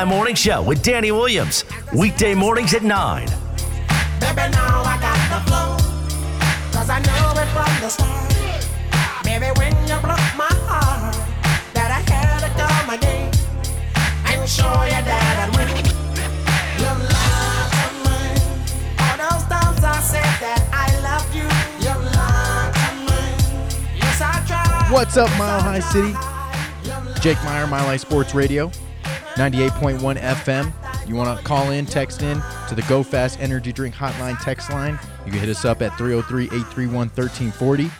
The Morning Show with Danny Williams. Weekday mornings at 9. Baby, now I got the flow. Cause I know it from the start. Baby, when you broke my heart, that I had to come again and show you that I'd win. Your love of mine. All those times I said that I love you. Your love of mine. Yes, I tried. What's up, Mile High City? tried. Your love Jake Meyer, Mile High Sports Radio, 98.1 FM. You want to call in, text in to the Go Fast Energy Drink Hotline text line. You can hit us up at 303 831 1340.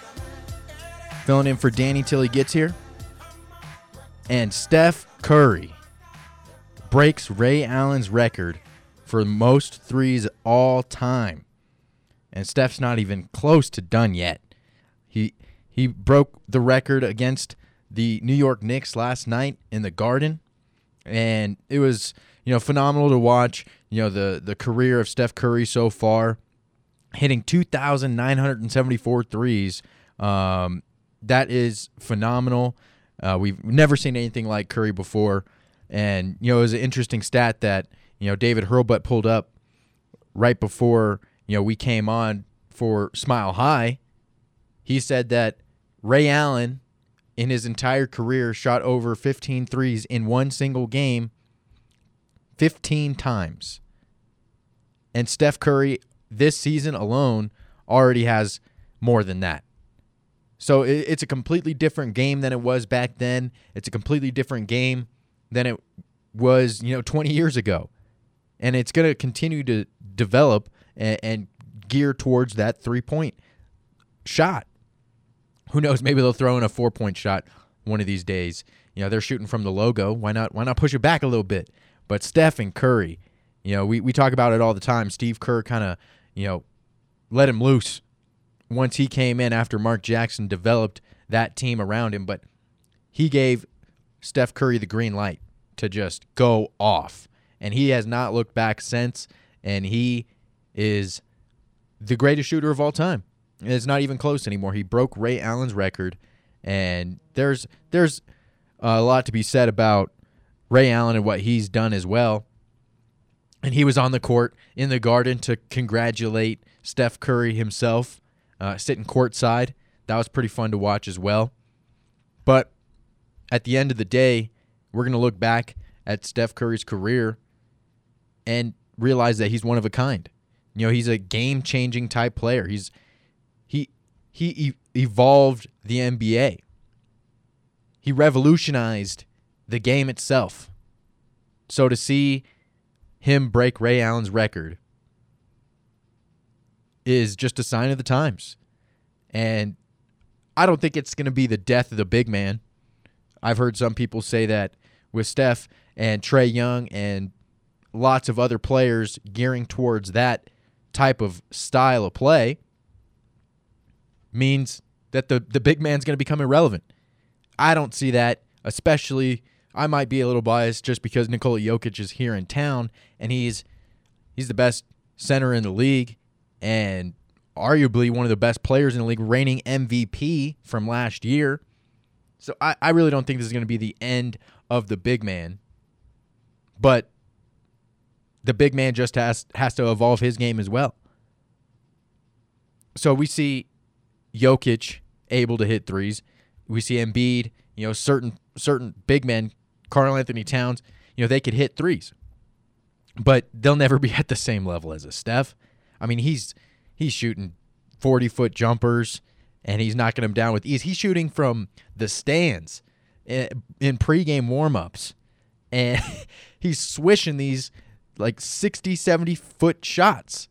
Filling in for Danny till he gets here. And Steph Curry breaks Ray Allen's record for most threes all time. And Steph's not even close to done yet. He he broke the record against the New York Knicks last night in the Garden, and it was you know phenomenal to watch. You know the the career of Steph Curry so far, hitting 2,974 threes. Um, that is phenomenal. Uh, we've never seen anything like Curry before, and you know it was an interesting stat that you know David Hurlbut pulled up right before you know we came on for Smile High he said that Ray Allen in his entire career shot over 15 threes in one single game 15 times. And Steph Curry this season alone already has more than that. So it's a completely different game than it was back then. It's a completely different game than it was, you know, 20 years ago. And it's going to continue to develop and, gear towards that three point shot who knows? Maybe they'll throw in a four point shot one of these days. You know, they're shooting from the logo. Why not? Why not push it back a little bit? But Steph and Curry, you know, we, we talk about it all the time. Steve Kerr kind of, you know, let him loose once he came in after Mark Jackson developed that team around him. But he gave Steph Curry the green light to just go off. And he has not looked back since. And he is the greatest shooter of all time. It's not even close anymore. He broke Ray Allen's record, and there's there's a lot to be said about Ray Allen and what he's done as well. And he was on the court in the Garden to congratulate Steph Curry himself, uh, sitting courtside. That was pretty fun to watch as well. But at the end of the day, we're going to look back at Steph Curry's career and realize that he's one of a kind. You know, he's a game-changing type player. He's he e- evolved the NBA. He revolutionized the game itself. So to see him break Ray Allen's record is just a sign of the times. And I don't think it's going to be the death of the big man. I've heard some people say that with Steph and Trae Young and lots of other players gearing towards that type of style of play means that the, the big man's going to become irrelevant. I don't see that, especially I might be a little biased just because Nikola Jokic is here in town and he's he's the best center in the league and arguably one of the best players in the league, reigning MVP from last year. So I, I really don't think this is going to be the end of the big man. But the big man just has has to evolve his game as well. So we see Jokic able to hit threes. We see Embiid, you know, certain certain big men, Karl-Anthony Towns, you know, they could hit threes. But they'll never be at the same level as a Steph. I mean, he's he's shooting 40 foot jumpers and he's knocking them down with ease. He's shooting from the stands in, in pregame warmups and he's swishing these like 60, 70 foot shots.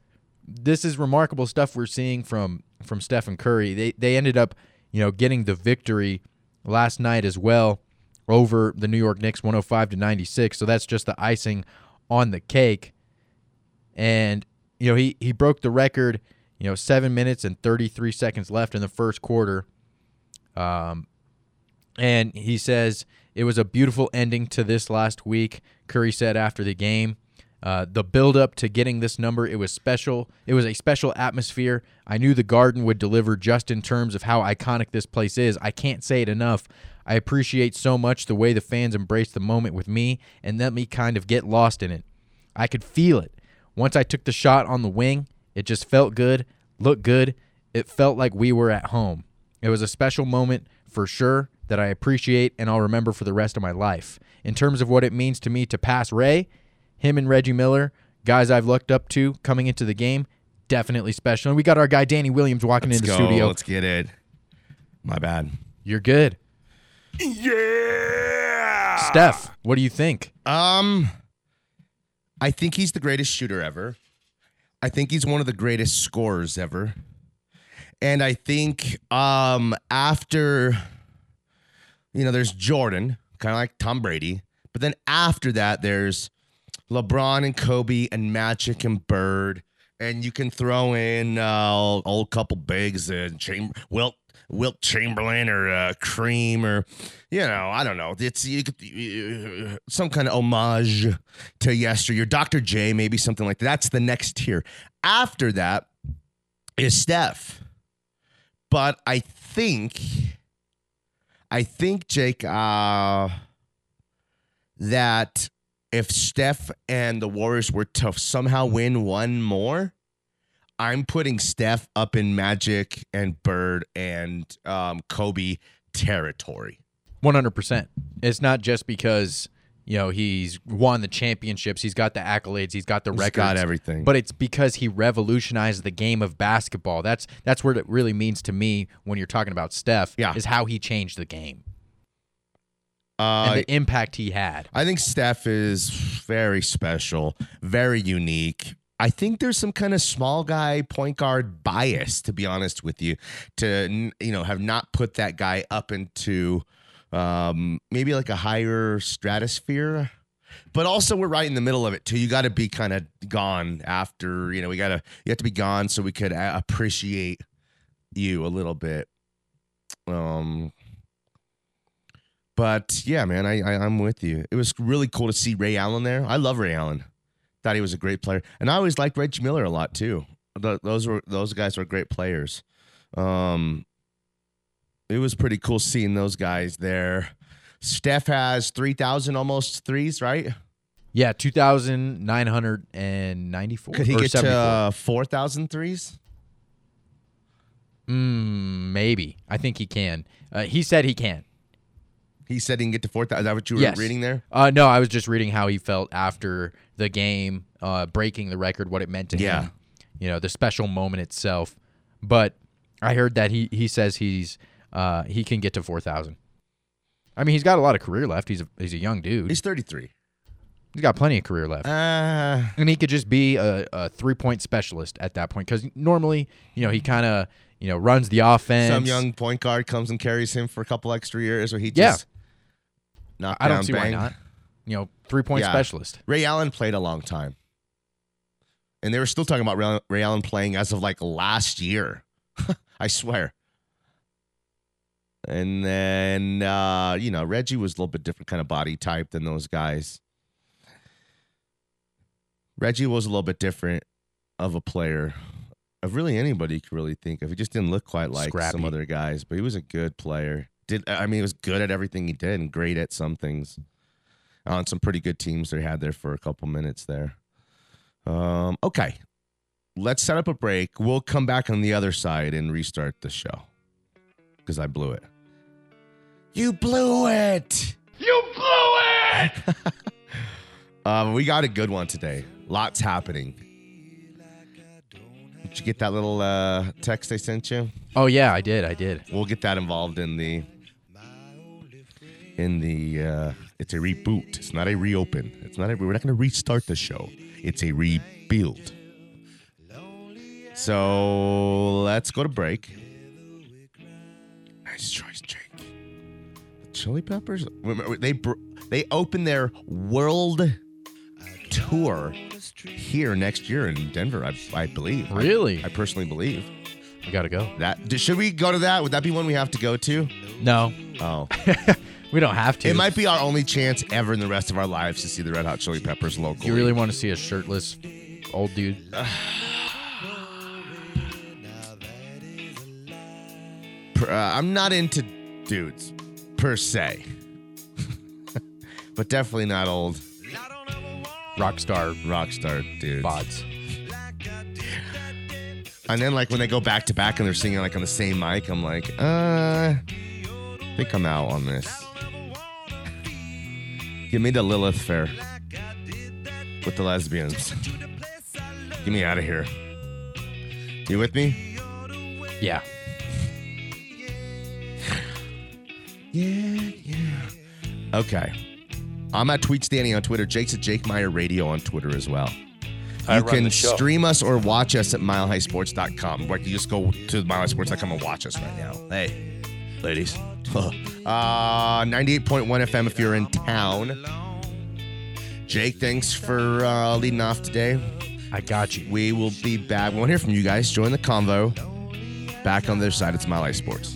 This is remarkable stuff we're seeing from from Stephen Curry. They they ended up, you know, getting the victory last night as well over the New York Knicks 105 to 96. So that's just the icing on the cake. And you know, he he broke the record, you know, 7 minutes and 33 seconds left in the first quarter. Um and he says it was a beautiful ending to this last week. Curry said after the game, uh, the build up to getting this number, it was special. It was a special atmosphere. I knew the Garden would deliver just in terms of how iconic this place is. I can't say it enough. I appreciate so much the way the fans embraced the moment with me and let me kind of get lost in it. I could feel it. Once I took the shot on the wing, it just felt good, looked good. It felt like we were at home. It was a special moment for sure that I appreciate and I'll remember for the rest of my life. In terms of what it means to me to pass Ray, him and Reggie Miller, guys I've looked up to coming into the game, definitely special. And we got our guy Danny Williams walking Let's into the go. studio. Let's get it. My bad. You're good. Yeah. Steph, what do you think? Um, I think he's the greatest shooter ever. I think he's one of the greatest scorers ever. And I think um after you know, there's Jordan, kind of like Tom Brady, but then after that there's LeBron and Kobe and Magic and Bird, and you can throw in uh, old couple bigs and Wilt Wilt Chamberlain or uh, Kareem or you know I don't know. It's you could, uh, some kind of homage to yesteryear. Dr. J, maybe something like that. That's the next tier. After that is Steph, but I think I think Jake uh, that if Steph and the Warriors were to somehow win one more, I'm putting Steph up in Magic and Bird and um, Kobe territory. 100%. It's not just because, you know, he's won the championships, he's got the accolades, he's got the He's records. got everything. But it's because he revolutionized the game of basketball. That's that's what it really means to me when you're talking about Steph Yeah. is how he changed the game Uh, and the impact he had. I think Steph is very special, very unique. I think there's some kind of small guy point guard bias, to be honest with you, to you know have not put that guy up into um, maybe like a higher stratosphere. But also, we're right in the middle of it too. You got to be kind of gone after you know. We got to you have to be gone so we could appreciate you a little bit. Um, but yeah, man, I, I I'm with you. It was really cool to see Ray Allen there. I love Ray Allen. Thought he was a great player, and I always liked Reggie Miller a lot too. Th- those were those guys were great players. Um, it was pretty cool seeing those guys there. Steph has three thousand almost threes, right? Yeah, 2,994. Could he get to 74. uh, 4,000 threes? Mm, maybe. I think he can. Uh, he said he can. He said he can get to 4,000. Is that what you were Yes. reading there? Uh, no, I was just reading how he felt after the game, uh, breaking the record, what it meant to Yeah. him. You know, the special moment itself. But I heard that he he says he's uh, he can get to four thousand. I mean, he's got a lot of career left. He's a he's a young dude. He's 33. he's got plenty of career left. Uh, and he could just be a, a three point specialist at that point because normally, you know, he kind of you know runs the offense. some young point guard comes and carries him for a couple extra years, or he Yeah. just knock I don't see bang. why not. You know, three point Yeah. specialist. Ray Allen played a long time. And they were still talking about Ray, Ray Allen playing as of like last year. I swear. And then, uh, you know, Reggie was a little bit different kind of body type than those guys. Reggie was a little bit different of a player of really anybody you could really think of. He just didn't look quite like some other guys, but he was a good player. Did I mean he was good at everything he did and great at some things. On some pretty good teams they had there for a couple minutes there. Um, okay. Let's set up a break. We'll come back on the other side and restart the show. Because I blew it. You blew it! You blew it! Uh, we got a good one today. Lots happening. Did you get that little uh, text I sent you? Oh yeah, I did. I did. We'll get that involved in the in the uh, it's a reboot. It's not a reopen. It's not a we're not going to restart the show. It's a rebuild. So let's go to break. Nice choice, Jake. The Chili Peppers. They they open their world tour here next year in Denver. I, I believe. I- Really? I, personally believe We gotta go. that. Should we go to that? Would that be one we have to go to? No, Oh, we don't have to. it might be our only chance ever in the rest of our lives to see the Red Hot Chili Peppers local. You really want to see a shirtless old dude? Per- uh, I'm not into dudes per se, but definitely not old Rock star rock star dudes. bods. And then like when they go back to back and they're singing like on the same mic, I'm like, uh, I think I'm out on this. Give me the Lilith Fair with the lesbians. Get me out of here. You with me? Yeah. Yeah, yeah. Okay. I'm at Tweets Danny on Twitter. Jake's at Jake Meyer Radio on Twitter as well. I you can stream us or watch us at milehighsports.com. Where you just go to milehighsports.com and watch us right now. Hey, ladies. uh, 98.1 FM if you're in town. Jake, thanks for uh, leading off today. I got you. We will be back. We want to hear from you guys. Join the convo. Back on the other side, it's Mile High Sports.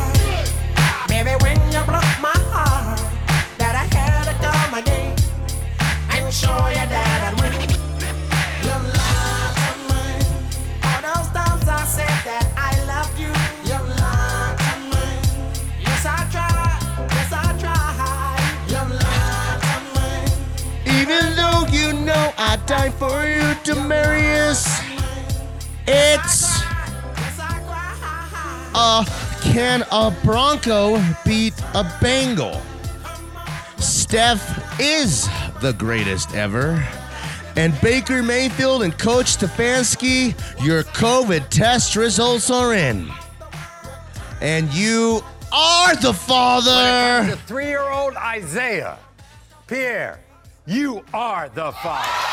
can a Bronco beat a Bengal? Steph is the greatest ever. And Baker Mayfield and Coach Stefanski, your COVID test results are in. And you are the father. The three year old Isaiah. Pierre, you are the father.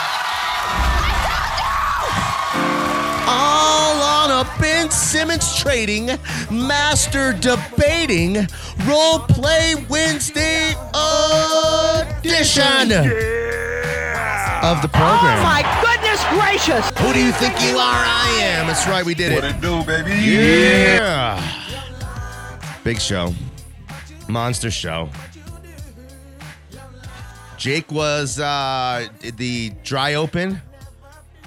All on a Ben Simmons trading, master debating, role play Wednesday edition of the program. Oh my goodness gracious! Who do you think you are? I am. That's right, we did it. What it. it do, baby? Yeah. Big show. Monster show. Jake was uh the dry open.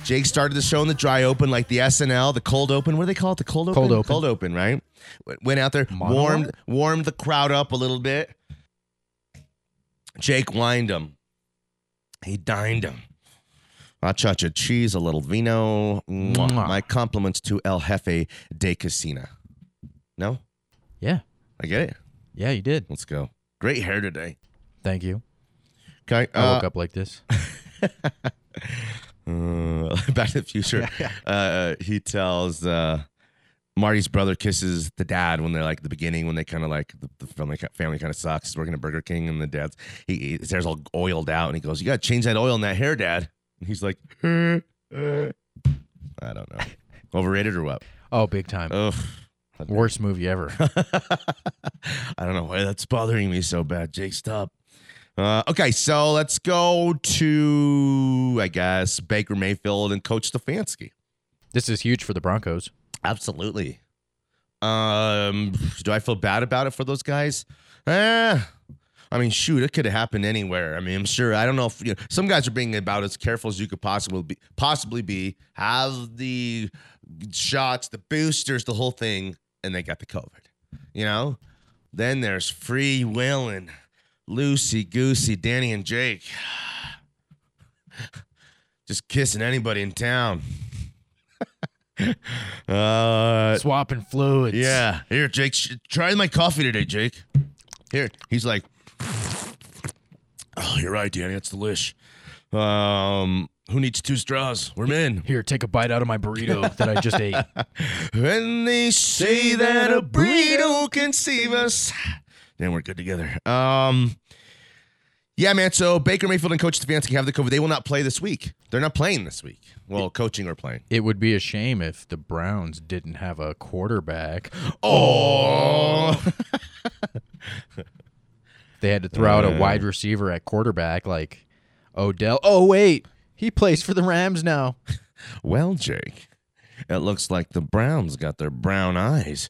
Jake started the show in the dry open, like the SNL, the cold open. What do they call it? The cold open. Cold open. Cold open, right? Went out there, Monologue? warmed warmed the crowd up a little bit. Jake wined him. He dined him. A chacha cheese, a little vino. Mwah. My compliments to El Jefe de Casina. No, Yeah. I get it. Yeah, you did. Let's go. Great hair today. Thank you. Okay. I uh, woke up like this. Uh, Back to the Future. Uh, he tells uh, Marty's brother kisses the dad when they're like the beginning when they kind of like the, the family family kind of sucks. He's working at Burger King and the dad's he his hair's all oiled out and he goes, "You got to change that oil in that hair, dad." And he's like, "Uh, uh." "I don't know, overrated or what?" Oh, big time. Ugh. Worst movie ever. I don't know why that's bothering me so bad. Jake, stop. Uh, okay, so let's go to I guess Baker Mayfield and Coach Stefanski. this is huge for the Broncos. Absolutely. Um, do I feel bad about it for those guys? Eh. I mean, shoot, it could have happened anywhere. I mean, I'm sure. I don't know if you know, some guys are being about as careful as you could possibly be. Possibly be have the shots, the boosters, the whole thing, and they got the COVID. You know. Then there's free willing, loosey goosey, Danny and Jake, just kissing anybody in town. uh, Swapping fluids. yeah. Here, Jake. sh- Try my coffee today, Jake. Here. He's like, oh, you're right, Danny. That's delish. Um, who needs two straws? We're men. Here, take a bite out of my burrito that I just ate. When they say that a burrito can save us, then we're good together. Um, Yeah, man. So Baker Mayfield and Coach Stefanski have the COVID. They will not play this week. They're not playing this week. Well, coaching or playing. It would be a shame if the Browns didn't have a quarterback. Oh, They had to throw out a wide receiver at quarterback like Odell. Oh wait, he plays for the Rams now. well, Jake. It looks like the Browns got their brown eyes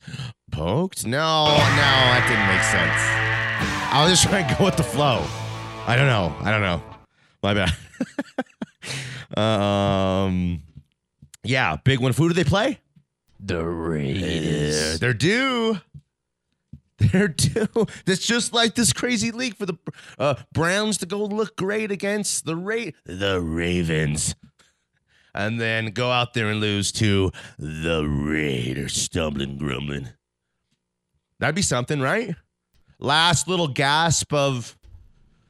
poked. No, no, that didn't make sense. I was just trying to go with the flow. I don't know. I don't know. My bad. um, yeah, big one. Who do they play? The Raiders. They're due. They're due. It's just like this crazy league for the uh, Browns to go look great against the Ra- the Ravens, and then go out there and lose to the Raiders, stumbling, grumbling. That'd be something, right? Last little gasp of,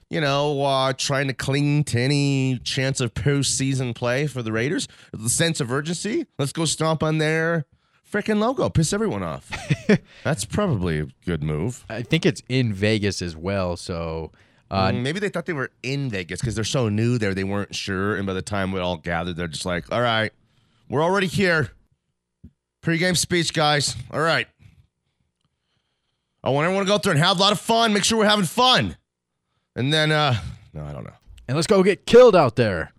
you know, uh, trying to cling to any chance of postseason play for the Raiders. The sense of urgency. Let's go stomp on their freaking logo, piss everyone off. That's probably a good move. I think it's in Vegas as well. So uh, Mm, Maybe they thought they were in Vegas because they're so new there, they weren't sure. And by the time we all gathered, they're just like, all right, we're already here. Pre-game speech, guys. All right. I want everyone to go out there and have a lot of fun. Make sure we're having fun. And then, uh, no, I don't know. and let's go get killed out there.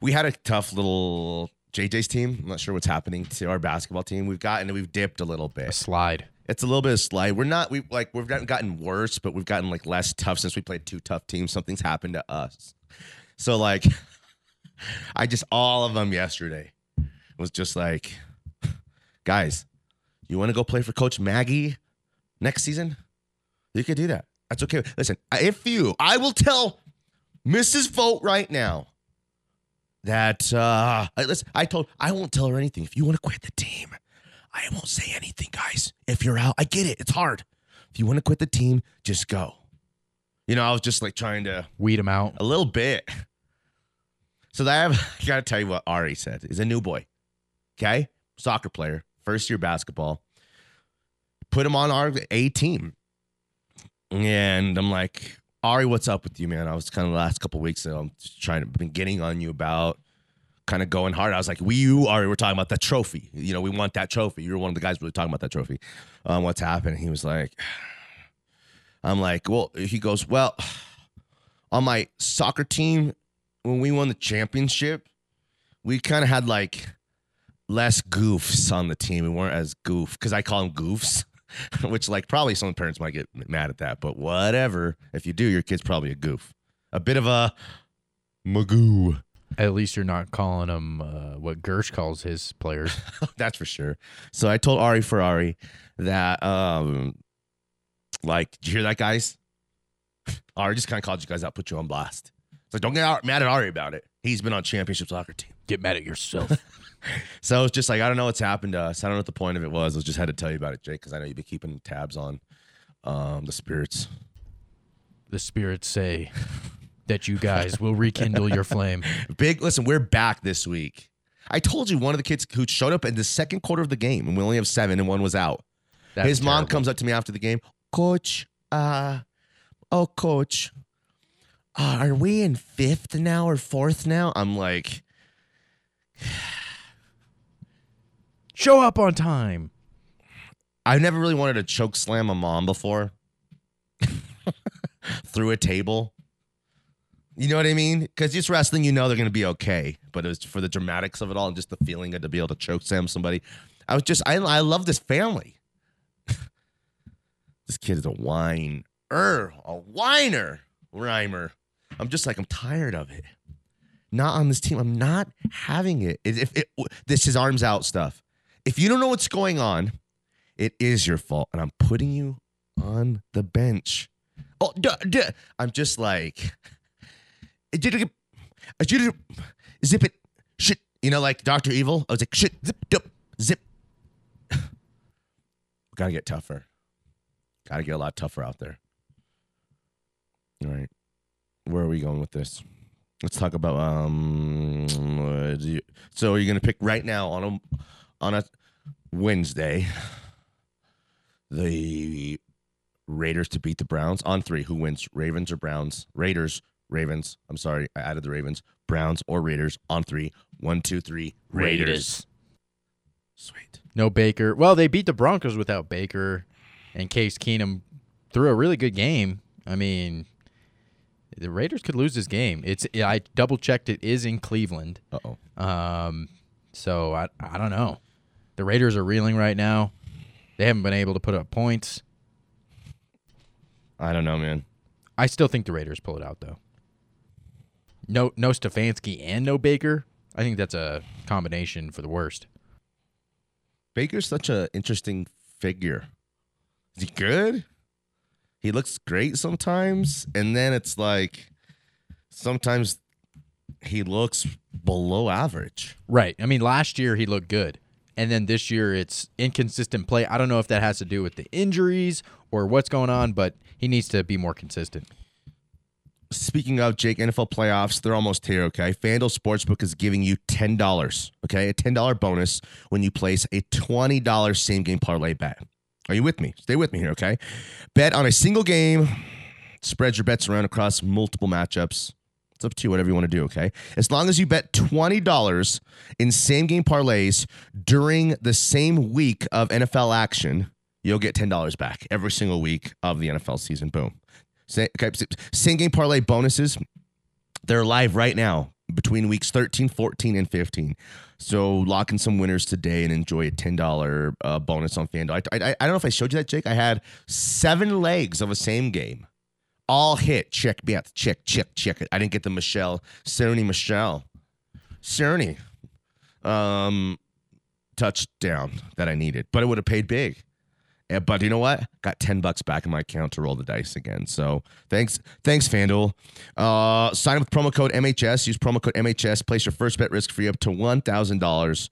We had a tough little JJ's team. I'm not sure what's happening to our basketball team. We've gotten, we've dipped a little bit. A slide. It's a little bit of slide. We're not we like we've gotten gotten worse, but we've gotten like less tough since we played two tough teams. Something's happened to us. So like I just all of them yesterday was just like guys, you want to go play for coach Maggie next season? You could do that. That's okay. Listen, if you I will tell Mrs. Vote right now that uh I- listen, I told I won't tell her anything. If you want to quit the team, I won't say anything, guys. If you're out, I get it. It's hard. If you want to quit the team, just go. You know, I was just like trying to Weed them out. a little bit. So I have I gotta tell you what Ari said. He's a new boy. Okay? Soccer player, first year basketball. Put him on our A team. And I'm like, Ari, what's up with you, man? I was kind of the last couple weeks. I'm trying to been getting on you about kind of going hard. I was like, we you Ari, we're talking about that trophy. You know, we want that trophy. You're one of the guys really talking about that trophy. Um, what's happening? He was like, I'm like, well, he goes, well, on my soccer team, when we won the championship, we kind of had like less goofs on the team. We weren't as goof because I call them goofs, which like probably some parents might get mad at that, but whatever. If you do, your kid's probably a goof, a bit of a magoo. At least you're not calling him uh, what Gersh calls his players. That's for sure. So I told Ari Ferrari that, um, like, did you hear that, guys? Ari just kind of called you guys out, put you on blast. It's like, don't get mad at Ari about it. He's been on championship soccer team. Get mad at yourself. So it's just like, I don't know what's happened to us. I don't know what the point of it was. I just had to tell you about it, Jake, because I know you've been keeping tabs on um, the spirits. the spirits say that you guys will rekindle your flame. Big, listen, we're back this week. I told you one of the kids who showed up in the second quarter of the game, and we only have seven, and one was out. That's His mom comes up to me after the game, Coach, uh, oh, Coach, uh, are we in fifth now or fourth now? I'm like, Show up on time. I've never really wanted to choke slam a mom before through a table. You know what I mean? Because just wrestling, you know they're going to be okay. But it was for the dramatics of it all and just the feeling of to be able to choke slam somebody. I was just, I, I love this family. this kid is a whiner, a whiner, rhymer. I'm just like, I'm tired of it. Not on this team. I'm not having it. If it, this is arms out stuff. If you don't know what's going on, it is your fault, and I'm putting you on the bench. Oh, duh, duh. I'm just like, zip it, shit. You know, like Doctor Evil. I was like, shit, zip, dup, zip. Gotta get tougher. Gotta get a lot tougher out there. All right, where are we going with this? Let's talk about um. you- so are you gonna pick right now on a on a Wednesday? the Raiders to beat the Browns on three. Who wins? Ravens or Browns? Raiders, Ravens. I'm sorry, I added the Ravens. Browns or Raiders on three. One, two, three. Raiders. Sweet. No Baker. Well, they beat the Broncos without Baker, and Case Keenum threw a really good game. I mean, the Raiders could lose this game. It's I double checked. It is in Cleveland. Oh. Um, so I I don't know. The Raiders are reeling right now. They haven't been able to put up points. I don't know, man. I still think the Raiders pull it out though. No no Stefanski and no Baker. I think that's a combination for the worst. Baker's such an interesting figure. Is he good? He looks great sometimes, and then it's like sometimes he looks below average. Right. I mean, last year he looked good. And then this year it's inconsistent play. I don't know if that has to do with the injuries or what's going on, but he needs to be more consistent. Speaking of Jake, NFL playoffs, they're almost here, okay? FanDuel Sportsbook is giving you $10, okay? A $10 bonus when you place a $20 same game parlay bet. Are you with me? Stay with me here, okay? Bet on a single game, spread your bets around across multiple matchups. It's up to you, whatever you want to do, okay? As long as you bet $20 in same game parlays during the same week of NFL action, you'll get $10 back every single week of the NFL season. Boom. Sa- Okay, same game parlay bonuses, they're live right now between weeks 13, 14, and 15. So lock in some winners today and enjoy a $10 uh, bonus on FanDuel. I, I, I don't know if I showed you that, Jake. I had seven legs of a same game. All hit. Check me out. Check, check, check it. I didn't get the Michelle, Cerny Michelle. Cerny. Um, touchdown that I needed, but it would have paid big. Yeah, but you know what? Got ten bucks back in my account to roll the dice again. So thanks, thanks FanDuel. Uh, sign up with promo code MHS. Use promo code MHS. Place your first bet risk free up to one thousand dollars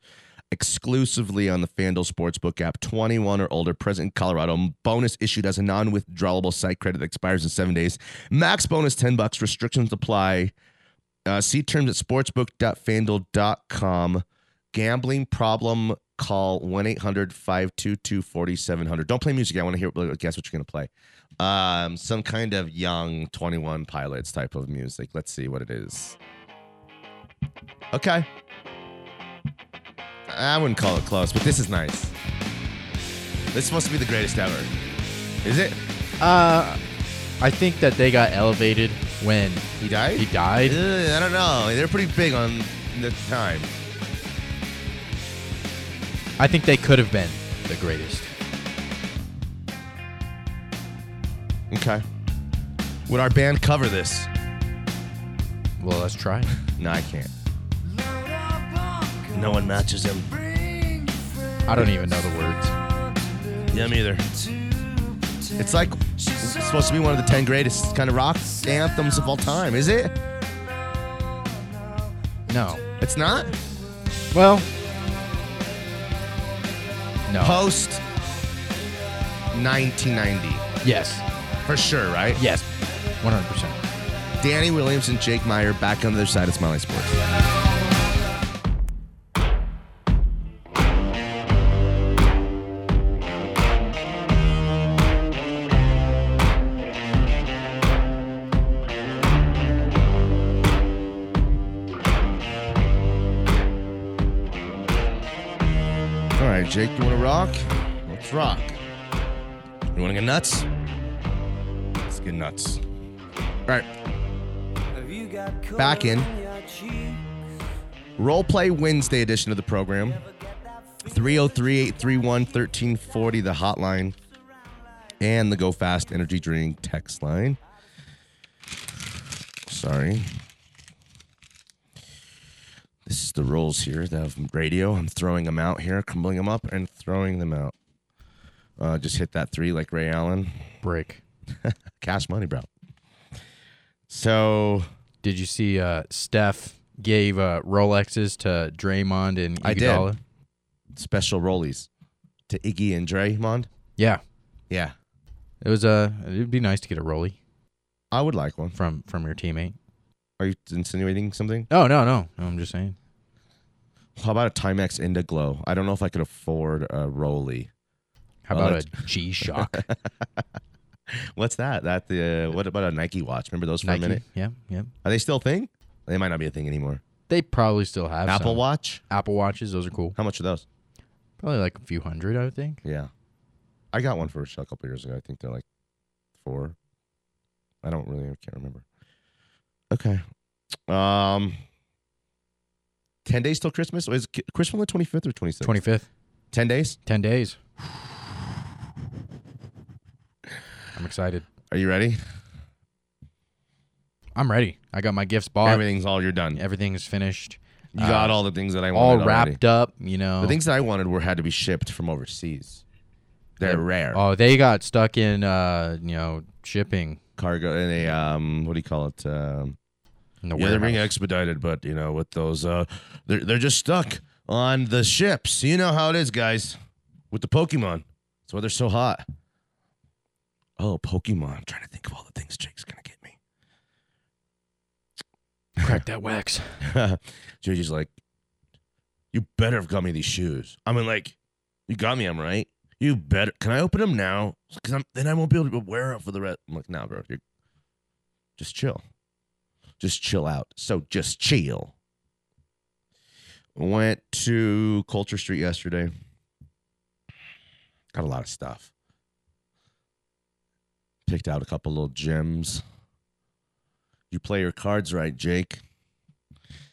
exclusively on the FanDuel Sportsbook app. Twenty one or older. Present in Colorado. Bonus issued as a non withdrawable site credit that expires in seven days. Max bonus ten bucks. Restrictions apply. Uh, see terms at sportsbook.fanduel.com. Gambling problem, call 1 800 522 4700. Don't play music. I want to hear, guess what you're going to play. Um, some kind of young 21 pilots type of music. Let's see what it is. Okay. I wouldn't call it close, but this is nice. This is supposed to be the greatest ever. Is it? Uh, I think that they got elevated when He died? he died. Ugh, I don't know. They're pretty big on the time. I think they could have been the greatest. Okay. Would our band cover this? Well, let's try. No, I can't. No one matches him. I don't even know the words. Yeah, me either. It's like it's supposed to be one of the 10 greatest kind of rock anthems of all time. Is it? No. It's not? Well, no. Post 1990. yes. For sure, right? Yes. 100%. Danny Williams and Jake Meyer back on the other side of Smiley Sports. Rock? Let's rock. You want to get nuts? Let's get nuts. All right. Back in. Role Play Wednesday edition of the program. 303 831 1340, the hotline, and the Go Fast Energy Drink text line. Sorry. This is the rules here of radio. I'm throwing them out here, crumbling them up, and throwing them out. Uh, just hit that three like Ray Allen. Break. Cash money, bro. So Did you see uh, Steph gave uh, Rolexes to Draymond and I did. Iguodala? special rollies to Iggy and Draymond. Yeah. Yeah, It was uh, it'd be nice to get a rollie I would like one. from from your teammate. Are you insinuating something? Oh no no no! I'm just saying. How about a Timex Indiglo? I don't know if I could afford a rollie. How about that's- a G Shock? What's that? That the what about a Nike watch? Remember those for a minute? Yeah, yeah. Are they still a thing? They might not be a thing anymore. They probably still have Apple some. Watch? Apple watches. Those are cool. How much are those? Probably like a few hundred, I would think. Yeah, I got one for a couple years ago. I think they're like four. I don't really I can't remember. Okay, um, ten days till Christmas. Or Is Christmas on the twenty fifth or twenty sixth? Twenty fifth. Ten days. Ten days. I'm excited. Are you ready? I'm ready. I got my gifts bought. Everything's all you're done. Everything's finished. You got Uh, all the things that I all wanted. wrapped already. up. You know. The things that I wanted were had to be shipped from overseas. They're rare. Oh, they got stuck in uh, you know, shipping Cargo in a um, what do you call it? Um, the yeah, they're being expedited, but you know, with those, uh, they're they're just stuck on the ships. You know how it is, guys, with the Pokemon. That's why they're so hot. Oh, Pokemon! I'm trying to think of all the things Jake's gonna get me. Crack that wax. JJ's like, you better have got me these shoes. I mean, like, you got me them right. You better. Can I open them now? Because then I won't be able to wear it for the rest. I'm like, nah, bro. You're, just chill. Just chill out. So just chill. Went to Culture Street yesterday. Got a lot of stuff. Picked out a couple little gems. You play your cards right, Jake.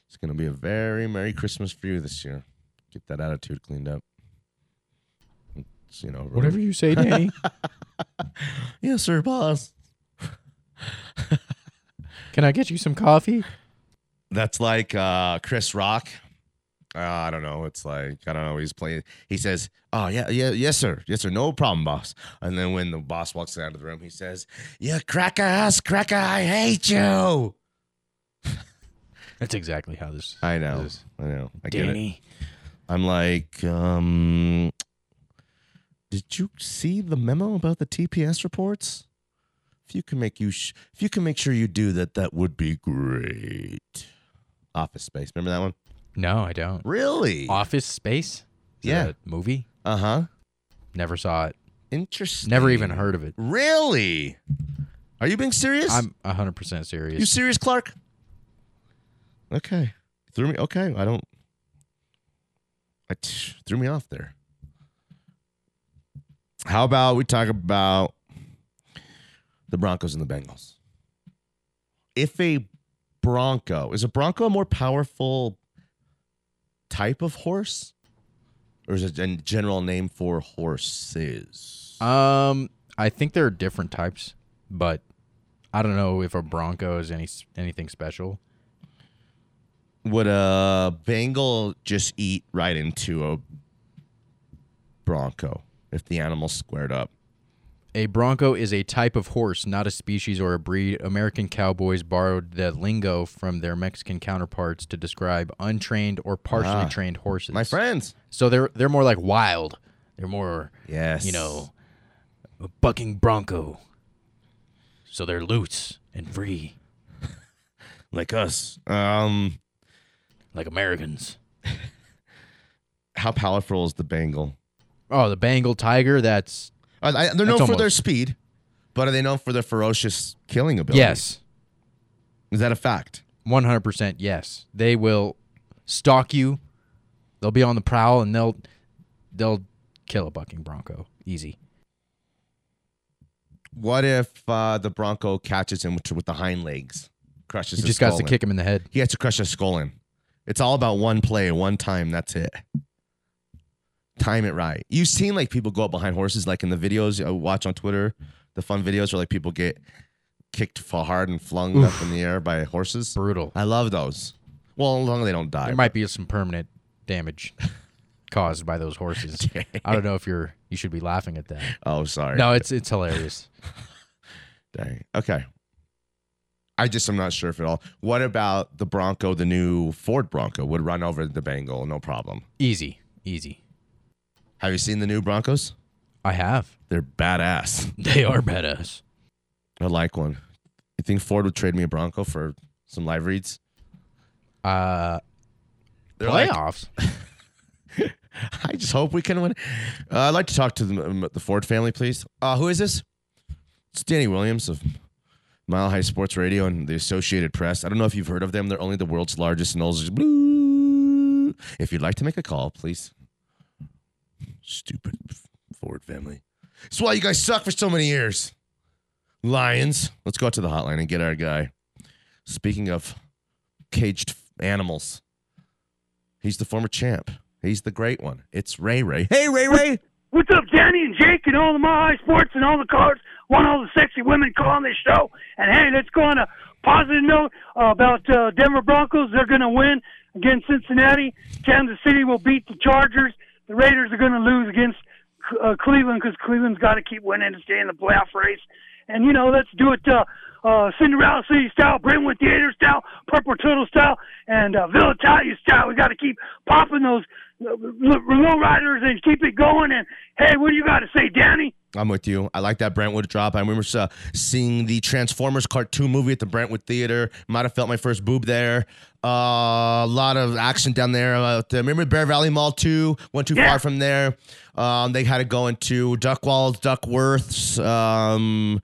It's going to be a very Merry Christmas for you this year. Get that attitude cleaned up. It's, you know, really- Whatever you say, Danny. Yes, sir, boss. Can I get you some coffee? That's like uh, Chris Rock. Uh, I don't know. It's like I don't know. He's playing. He says, "Oh yeah, yeah, yes, sir, yes, sir, no problem, boss." And then when the boss walks out of the room, he says, "You cracker ass cracker, I hate you." That's exactly how this. I know. is. I know. I get it. Danny. I'm like, um, did you see the memo about the TPS reports? If you can make you, sh- if you can make sure you do that, that would be great. Office Space, remember that one? No, I don't. Really? Office Space. Is Yeah. that movie. Uh huh. Never saw it. Interesting. Never even heard of it. Really? Are you being serious? I'm 100% serious. You serious, Clark? Okay. Threw me. Okay, I don't. I t- threw me off there. How about we talk about the Broncos and the Bengals? If a Bronco is a Bronco a more powerful type of horse, or is it a general name for horses? Um, I think there are different types, but I don't know if a Bronco is any anything special. Would a Bengal just eat right into a Bronco if the animal squared up? A Bronco is a type of horse, not a species or a breed. American cowboys borrowed the lingo from their Mexican counterparts to describe untrained or partially Ah, trained horses. My friends. So they're they're more like wild. They're more Yes. you know, a bucking bronco. So they're loose and free, like us. Um, like Americans. how powerful is the Bengal? Oh, the Bengal tiger. That's Are they- they're known for their speed, but are they known for their ferocious killing ability? yes, Is that a fact? one hundred percent. Yes, they will stalk you. They'll be on the prowl and they'll they'll kill a bucking bronco easy. What if uh, the Bronco catches him with, with the hind legs, crushes He just got to in? kick him in the head. He has to crush his skull in. It's all about one play, one time. That's it. Time it right. You've seen like people go up behind horses, like in the videos I watch on Twitter, the fun videos where like people get kicked hard and flung up in the air by horses. Brutal. I love those. Well, as long as they don't die. There might be some permanent damage caused by those horses. I don't know if you're you should be laughing at that. oh, sorry. No, it's it's hilarious. Dang. Okay. I just am not sure if at all. What about the Bronco, the new Ford Bronco, would run over the Bengal, no problem. Easy, easy. Have you seen the new Broncos? I have. They're badass. They are badass. I like one. You think Ford would trade me a Bronco for some live reads? Uh, They're like- playoffs. I just hope we can win. Uh, I'd like to talk to the, the Ford family, please. Uh, who is this? It's Danny Williams of Mile High Sports Radio and the Associated Press. I don't know if you've heard of them. They're only the world's largest and oldest. Blue. If you'd like to make a call, please. Stupid Ford family. That's why you guys suck for so many years. Lions. Let's go out to the hotline and get our guy. Speaking of caged animals, he's the former champ. He's the great one. It's Ray Ray. Hey, Ray Ray. What's up, Danny and Jake and all the High Sports and all the cars? Want all the sexy women calling this show? And hey, let's go on a positive note uh, about uh, Denver Broncos. They're going to win against Cincinnati. Kansas City will beat the Chargers. The Raiders are going to lose against uh, Cleveland because Cleveland's got to keep winning to stay in the playoff race. And you know, let's do it uh, uh, Cinderella City style, Brentwood Theater style, Purple Turtle style, and uh, Villa Italia style. We got to keep popping those uh, low riders and keep it going. And hey, what do you got to say, Danny? I'm with you. I like that Brentwood drop. I remember uh, seeing the Transformers cartoon movie at the Brentwood Theater. Might have felt my first boob there. Uh, a lot of action down there. Uh, remember Bear Valley Mall too? Went too Yeah. far from there. Um, they had to go into Duckwalls, Duckworths, um,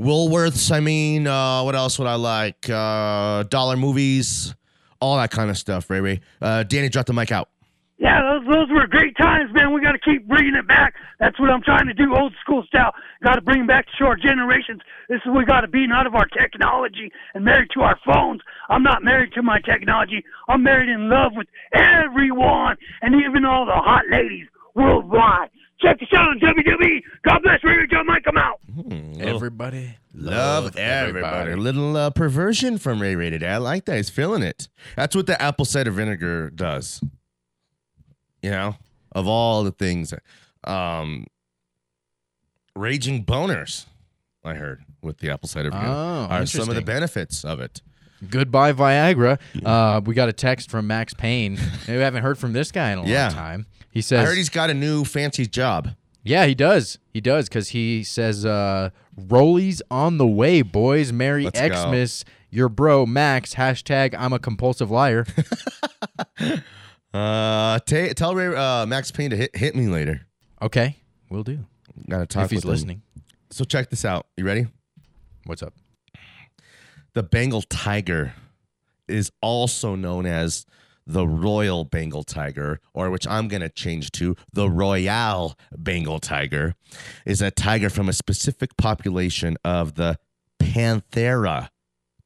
Woolworths. I mean, uh, what else would I like? Uh, dollar movies, all that kind of stuff. Ray Ray. Uh, Danny, drop the mic out. Yeah, those those were great times, man. We got to keep bringing it back. That's what I'm trying to do, old school style. Got to bring it back to our generations. This is what we got to be, not of our technology and married to our phones. I'm not married to my technology. I'm married in love with everyone and even all the hot ladies worldwide. Check us out on WWE. God bless Radio John Mike. I'm out. Everybody Love everybody. A little uh, perversion from Ray Ray today. I like that. He's feeling it. That's what the apple cider vinegar does. You know, of all the things, um, raging boners. I heard with the apple cider vinegar Oh, are some of the benefits of it. Goodbye, Viagra. Uh, we got a text from Max Payne. we haven't heard from this guy in a Yeah. long time. He I says, heard he's got a new fancy job. "Yeah, he does. He does because he says, uh, Rollies on the way, boys. Merry Let's go. Xmas. Your bro Max. Hashtag I'm a compulsive liar. Uh, ta tell Ray, uh, Max Payne to hit hit me later. okay, we'll do Gotta talk if he's with him. listening. So check this out. You ready? What's up? The Bengal tiger is also known as the Royal Bengal tiger, or which I'm going to change to the Royale Bengal tiger, is a tiger from a specific population of the Panthera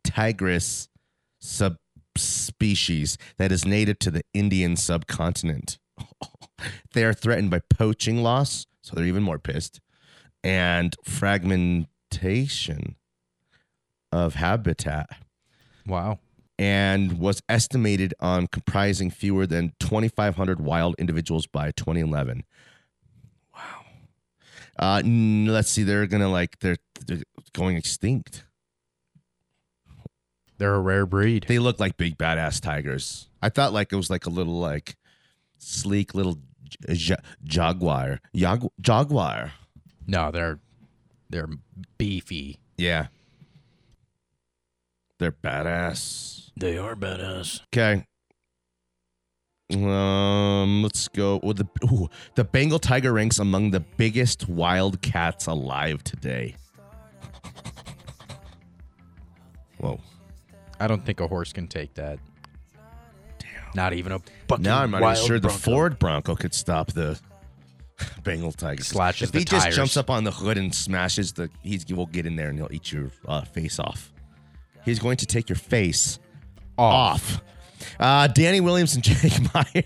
tigris subspecies that is native to the Indian subcontinent. they are threatened by poaching loss, so they're even more pissed, and fragmentation of habitat Wow. and was estimated on comprising fewer than 2,500 wild individuals by 2011. Wow. Uh, let's see. They're gonna like they're, they're going extinct. They're a rare breed. They look like big badass tigers. I thought like it was like a little like sleek little j- j- jaguar. Jagu- jaguar. no, they're they're beefy. Yeah. They're badass. They are badass. Okay. Um, let's go with the ooh, the Bengal tiger ranks among the biggest wild cats alive today. Whoa. I don't think a horse can take that. Damn. Not even a fucking Now I'm not even wild sure the bronco. Ford Bronco could stop the Bengal tiger. Slashes if the he just tires. jumps up on the hood and smashes the, he's he will get in there and he'll eat your uh, face off. He's going to take your face off. Uh, Danny Williams and Jake Meyer.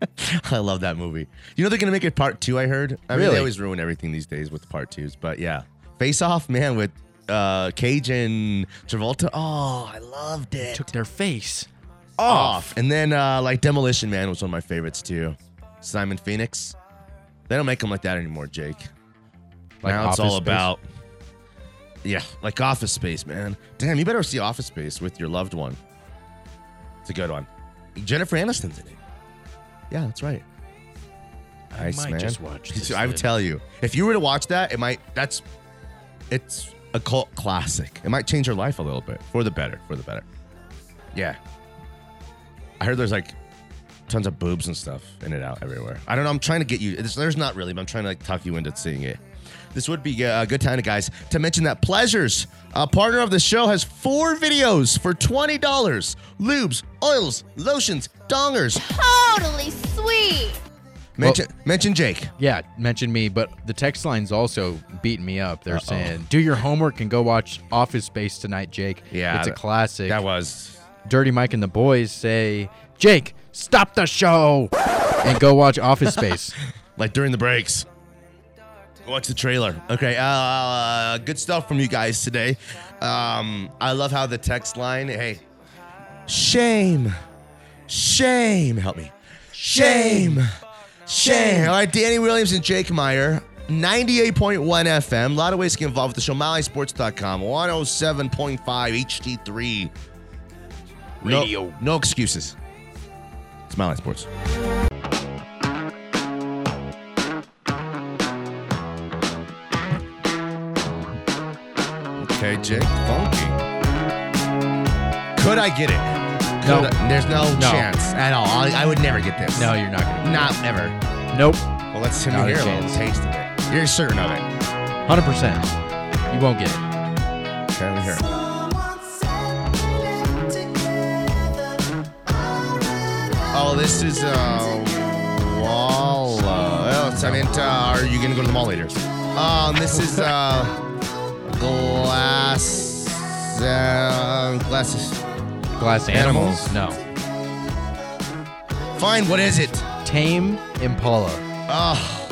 I love that movie. You know they're gonna make it part two. I heard. I mean, Really? they always ruin everything these days with part twos. But yeah, Face Off, man, with uh, Cage and Travolta. Oh, I loved it. Took their face. off. And then uh, like Demolition Man was one of my favorites too. Simon Phoenix. They don't make them like that anymore, Jake. Like now it's Office all Space? about yeah, like Office Space, man. Damn, you better see Office Space with your loved one. It's a good one. Jennifer Aniston's in it. Yeah, that's right. I Nice, might man. just watch this. I would then. tell you, if you were to watch that, it might. That's it's a cult classic. It might change your life a little bit for the better. For the better. Yeah. I heard there's like tons of boobs and stuff in it out everywhere. I don't know. I'm trying to get you. There's not really, but I'm trying to like talk you into seeing it. this would be uh, a good time, guys, to mention that Pleasures, a partner of the show, has four videos for $20 lubes, oils, lotions, dongers. Totally sweet. Mention, mention Jake. Yeah, mention me, but the text line's also beating me up. They're saying, "Do your homework and go watch Office Space tonight, Jake." Yeah, it's a classic. That was. Dirty Mike and the boys say, "Jake, stop the show and go watch Office Space." like during the breaks. Watch the trailer. Okay, uh, good stuff from you guys today. Um, I love how the text line. Hey, shame, shame. Help me. Shame, shame. All right, Danny Williams and Jake Meyer. 98.1 FM. A lot of ways to get involved with the show. MileHighSports.com. 107.5 HD3. Radio. No, no excuses. It's Sports. Okay, Jake, funky. Could I get it? No. Could I- there's no, No. chance at all. I, I would never get this. no, you're not gonna. not ever. Nope. Well, let's let Not me a hear little chance. taste of it. You're certain of it. Hundred percent. You won't get it. Okay, let me hear it. Oh, this is uh, Walla. Oh, it's- I meant, uh, are you gonna go to the mall later? Um, this is uh, glass. Uh, glasses. Glass animals. No. Fine. What is it? Tame Impala. Oh,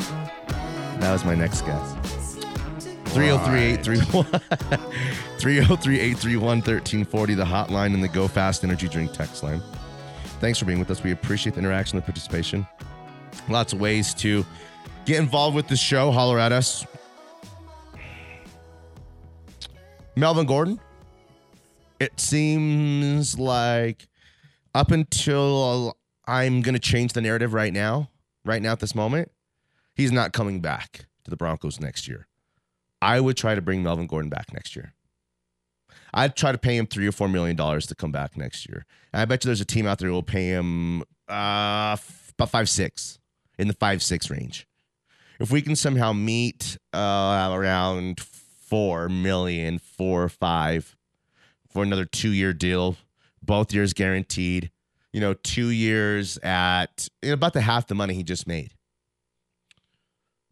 that was my next guess. 303-831 303-831-1340 the hotline and the go fast energy drink text line thanks for being with us we appreciate the interaction the participation lots of ways to get involved with the show holler at us melvin gordon it seems like up until i'm going to change the narrative right now right now at this moment he's not coming back to the broncos next year I would try to bring Melvin Gordon back next year. I'd try to pay him three or four million dollars to come back next year. And I bet you there's a team out there who will pay him uh, about five six in the five six range. If we can somehow meet uh, around four million, four or five for another two year deal, both years guaranteed. You know, two years at about the half the money he just made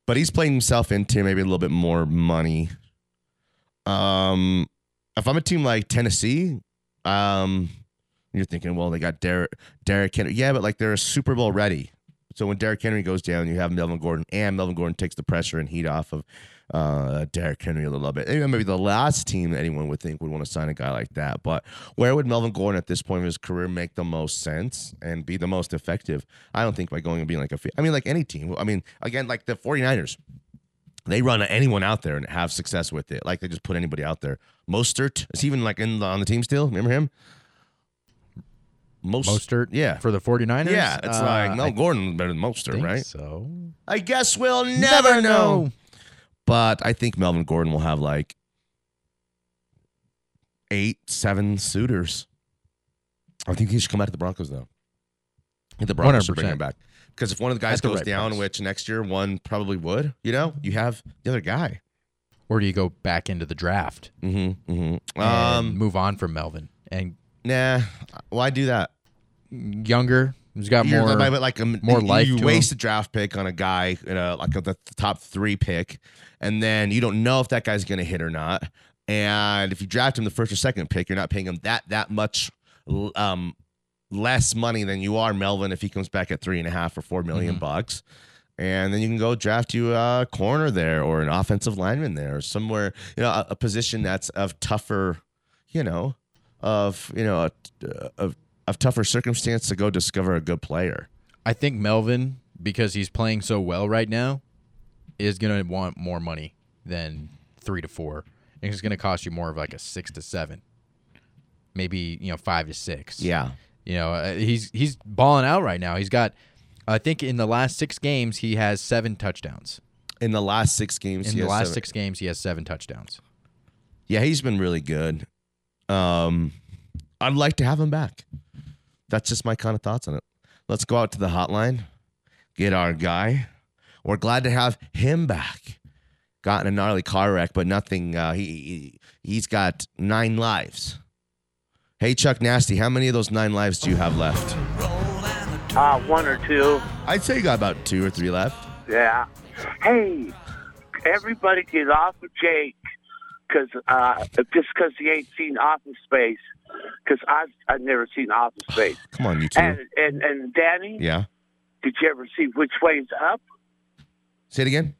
but he's playing himself into maybe a little bit more money. Um, if I'm a team like Tennessee, um, you're thinking, well, they got Derrick, Derrick Henry. Yeah, but like they're a Super Bowl ready. So when Derrick Henry goes down, you have Melvin Gordon, and Melvin Gordon takes the pressure and heat off of uh, Derrick Henry a little bit. Maybe the last team that anyone would think would want to sign a guy like that. But where would Melvin Gordon at this point of his career make the most sense and be the most effective? I don't think by going and being like a. I mean, like any team. I mean, again, like the 49ers. They run anyone out there and have success with it. Like they just put anybody out there. Mostert is he even like in the, on the team still. Remember him? Most, Mostert yeah, for the 49ers? yeah. It's Uh, like Mel I Gordon better than Mostert, right? So I guess we'll never, know. But I think Melvin Gordon will have like eight, seven suitors. I think he should come back to the Broncos though. I think the Broncos should bring 100%. him back. Because if one of the guys the goes right down, price. which next year one probably would, you know, you have the other guy. Or do you go back into the draft Mm-hmm. Mm-hmm. and Um move on from Melvin and nah. Why do that? younger? Who's got more? but, but like a, more you, life You waste a draft pick on a guy, you know, like a, the top three pick, and then you don't know if that guy's going to hit or not. And if you draft him the first or second pick, you're not paying him that that much um, less money than you are Melvin if he comes back at three and a half or four million Mhm. bucks. And then you can go draft you a corner there or an offensive lineman there or somewhere, you know, a, a position that's of tougher, you know, of you know, a, of of tougher circumstance to go discover a good player. I think Melvin, because he's playing so well right now, is going to want more money than three to four. And it's going to cost you more of like a six to seven, maybe you know five to six. Yeah. You know, uh, he's he's balling out right now. He's got, I think, in the last six games, he has seven touchdowns. In the last six games, In he the has last seven- six games, he has seven touchdowns. yeah, he's been really good. Um, I'd like to have him back. That's just my kind of thoughts on it. Let's go out to the hotline, get our guy. We're glad to have him back. got in a gnarly car wreck, but nothing. Uh, he, he he's got nine lives. Hey Chuck Nasty, how many of those nine lives do you have left? Uh, one or two. I'd say you got about two or three left. Yeah. Hey, everybody get off of Jake, cause uh, just because he ain't seen Office Space, cause I've I've never seen Office Space. Come on, you two. And and and Danny, yeah. did you ever see Which Way Is Up? Say it again.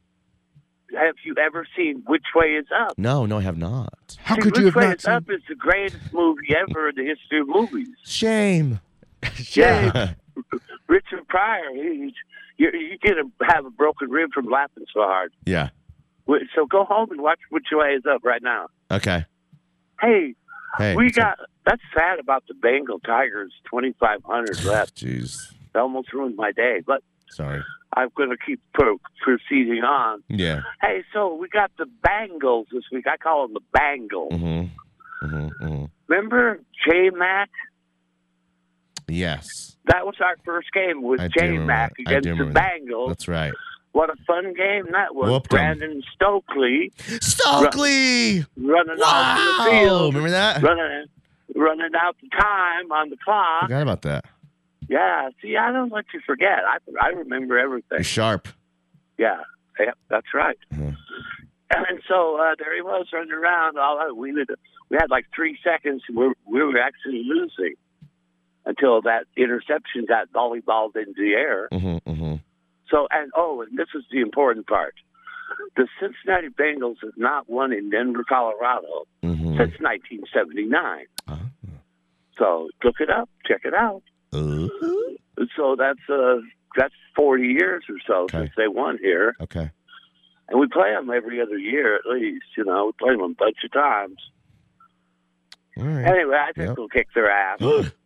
Have you ever seen Which Way Is Up? No, no, I have not. How See, could you Which have Way not Is seen? Up is the greatest movie ever in the history of movies. Shame. Yeah. Richard Pryor, he's, you you get to have a broken rib from laughing so hard. yeah. So go home and watch Which Way Is Up right now. Okay. Hey, Hey. we got that's sad about the Bengal Tigers. Twenty five hundred left. Jeez. That almost ruined my day, but Sorry. I'm going to keep pro- proceeding on. Yeah. Hey, so we got the Bangles this week. I call them the Bangles. Mm-hmm. Mm-hmm. mm-hmm. Remember J Mac? Yes. That was our first game with J Mac that. I do against the that. That's right. What a fun game that was. Whooped. Brandon Stokley Stokley. running off Wow. the field, Remember that? running running out the time on the clock. Forgot about that. Yeah, see, I don't let you forget. I I remember everything. You're sharp. Yeah, yeah, that's right. Mhm. And so uh, there he was running around. All that. we did, we had like three seconds. We were, we were actually losing until that interception got volleyballed into the air. Mm-hmm. Mm-hmm. So and oh, and this is the important part: the Cincinnati Bengals have not won in Denver, Colorado Mm-hmm. since 1979. Uh, So look it up, check it out. uh, So that's uh that's 40 years or so Okay. since they won here. okay. And we play them every other year at least. You know, we play them a bunch of times. All right. Anyway, I think Yep. we'll kick their ass.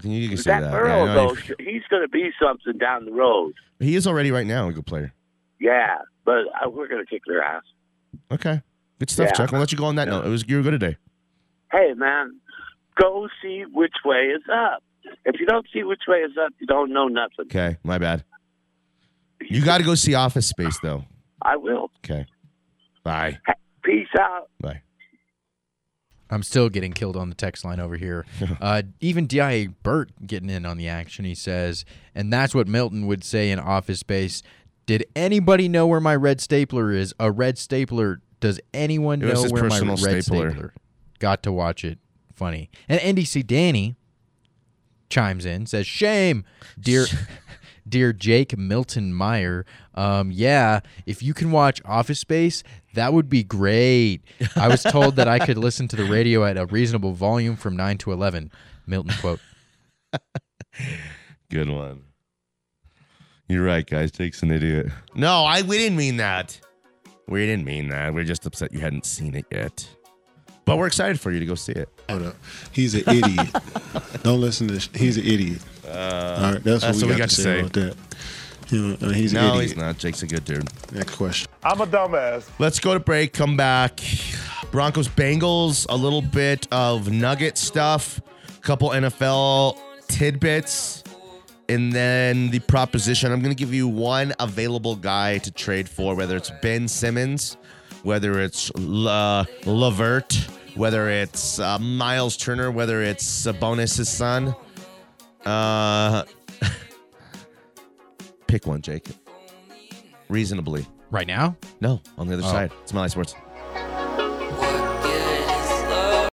Can you, can say that that? Burrow, Yeah, though, he's going to be something down the road. he is already right now a good player. Yeah, but uh, we're going to kick their ass. Okay. Good stuff, Yeah. Chuck. I'll let you go on that note. It was you were good today. Hey, man, go see which way is up. If you don't see which way is up, you don't know nothing. Okay. My bad. You got to go see Office Space though. I will. Okay. Bye. Peace out. Bye. I'm still getting killed on the text line over here. uh, even DIA Burt getting in on the action. He says, and that's what Milton would say in Office Space. Did anybody know where my red stapler is? A red stapler. Does anyone know where my red stapler. stapler? Got to watch it. Funny. And NDC Danny chimes in, says, "Shame, dear." Dear Jake Milton Meyer, um, yeah, if you can watch Office Space, that would be great. I was told that I could listen to the radio at a reasonable volume from 9 to 11. Milton quote. Good one. You're right, guys. Jake's an idiot. No, I we didn't mean that. We didn't mean that. We're just upset you hadn't seen it yet. But we're excited for you to go see it. Hold up. He's an idiot. Don't listen to. Sh- he's an idiot. Uh, All right, that's, that's what we what got, to say, about that. You know, uh, he's an No, idiot. he's not. Jake's a good dude. Next question. I'm a dumbass. Let's go to break. Come back. Broncos Bengals. A little bit of nugget stuff. A Couple NFL tidbits. And then the proposition. I'm going to give you one available guy to trade for, whether it's Ben Simmons, whether it's La, LeVert, whether it's uh, Miles Turner, whether it's Sabonis' son. Uh, pick one, Jake. Reasonably. Right now? No, on the other Oh. side. It's Smiley Sports.